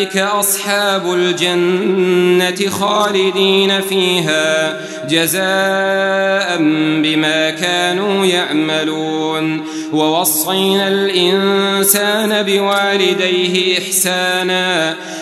أولئك أصحاب الجنة خالدين فيها جزاء بما كانوا يعملون. ووصينا الإنسان بوالديه إحسانا.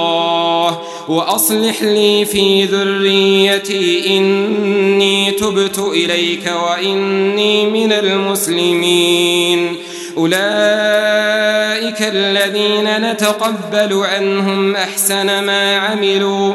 ترضاه وأصلح لي في ذريتي إني تبت إليك وإني من المسلمين. أولئك الذين نتقبل عنهم أحسن ما عملوا.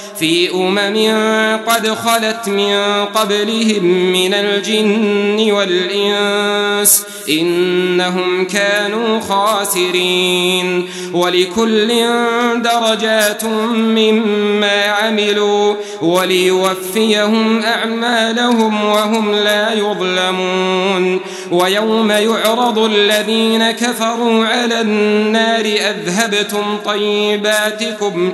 في أمم قد خلت من قبلهم من الجن والإنس إنهم كانوا خاسرين ولكل درجات مما عملوا وليوفيهم أعمالهم وهم لا يظلمون ويوم يعرض الذين كفروا على النار أذهبتم طيباتكم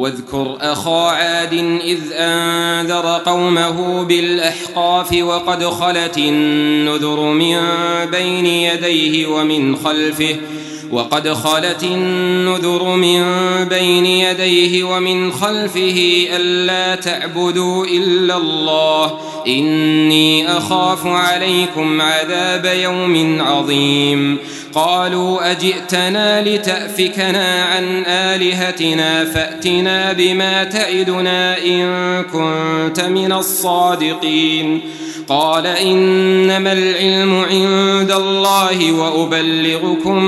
واذكر أخا عاد إذ أنذر قومه بالأحقاف وقد خلت النذر من بين يديه ومن خلفه وقد خلت النذر من بين يديه ومن خلفه ألا تعبدوا إلا الله إني أخاف عليكم عذاب يوم عظيم قالوا أجئتنا لتأفكنا عن آلهتنا فأتنا بما تعدنا إن كنت من الصادقين. قال إنما العلم عند الله وأبلغكم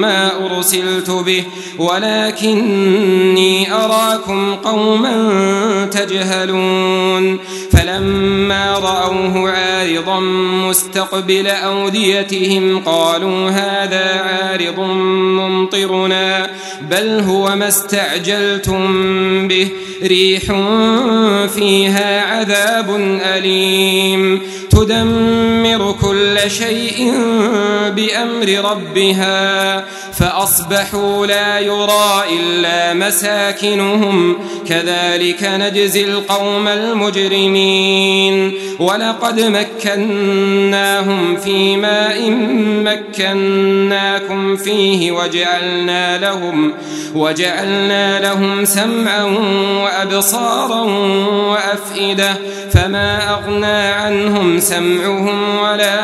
ما أرسلت به ولكني أراكم قوما تجهلون. فلما رأوه عارضا مستقبل أوديتهم قالوا هذا عارض ممطرنا بل هو ما استعجلتم به. ريح فيها عذاب أليم. تدمر كل شيء بأمر ربها فأصبحوا لا يرى إلا مساكنهم كذلك نجزي القوم المجرمين. ولقد مكناهم في ماء مكناكم فيه وجعلنا لهم وجعلنا لهم سمعا وأبصارا وأفئدة فما أغنى عنهم سمعهم ولا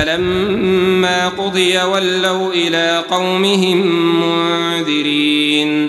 فلما قضي ولوا إلى قومهم منذرين.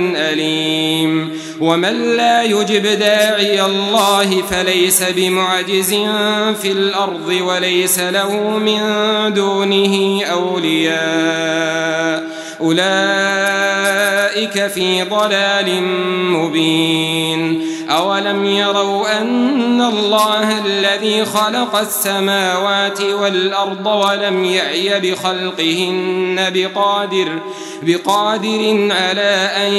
أليم. ومن لا يجب داعي الله فليس بمعجز في الأرض وليس له من دونه أولياء. أولئك في ضلال مبين. أولم يروا أن الله الذي خلق السماوات والأرض ولم يعي بخلقهن بقادر بقادر على أن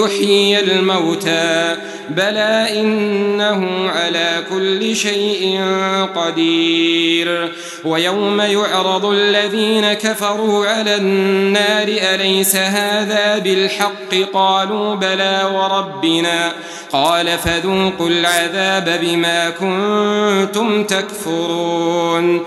يحيي الموتى بلى إنه على كل شيء قدير ويوم يعرض الذين كفروا على النار أليس هذا بالحق قالوا بلى وربنا قال فذوقوا العذاب بما كنتم تكفرون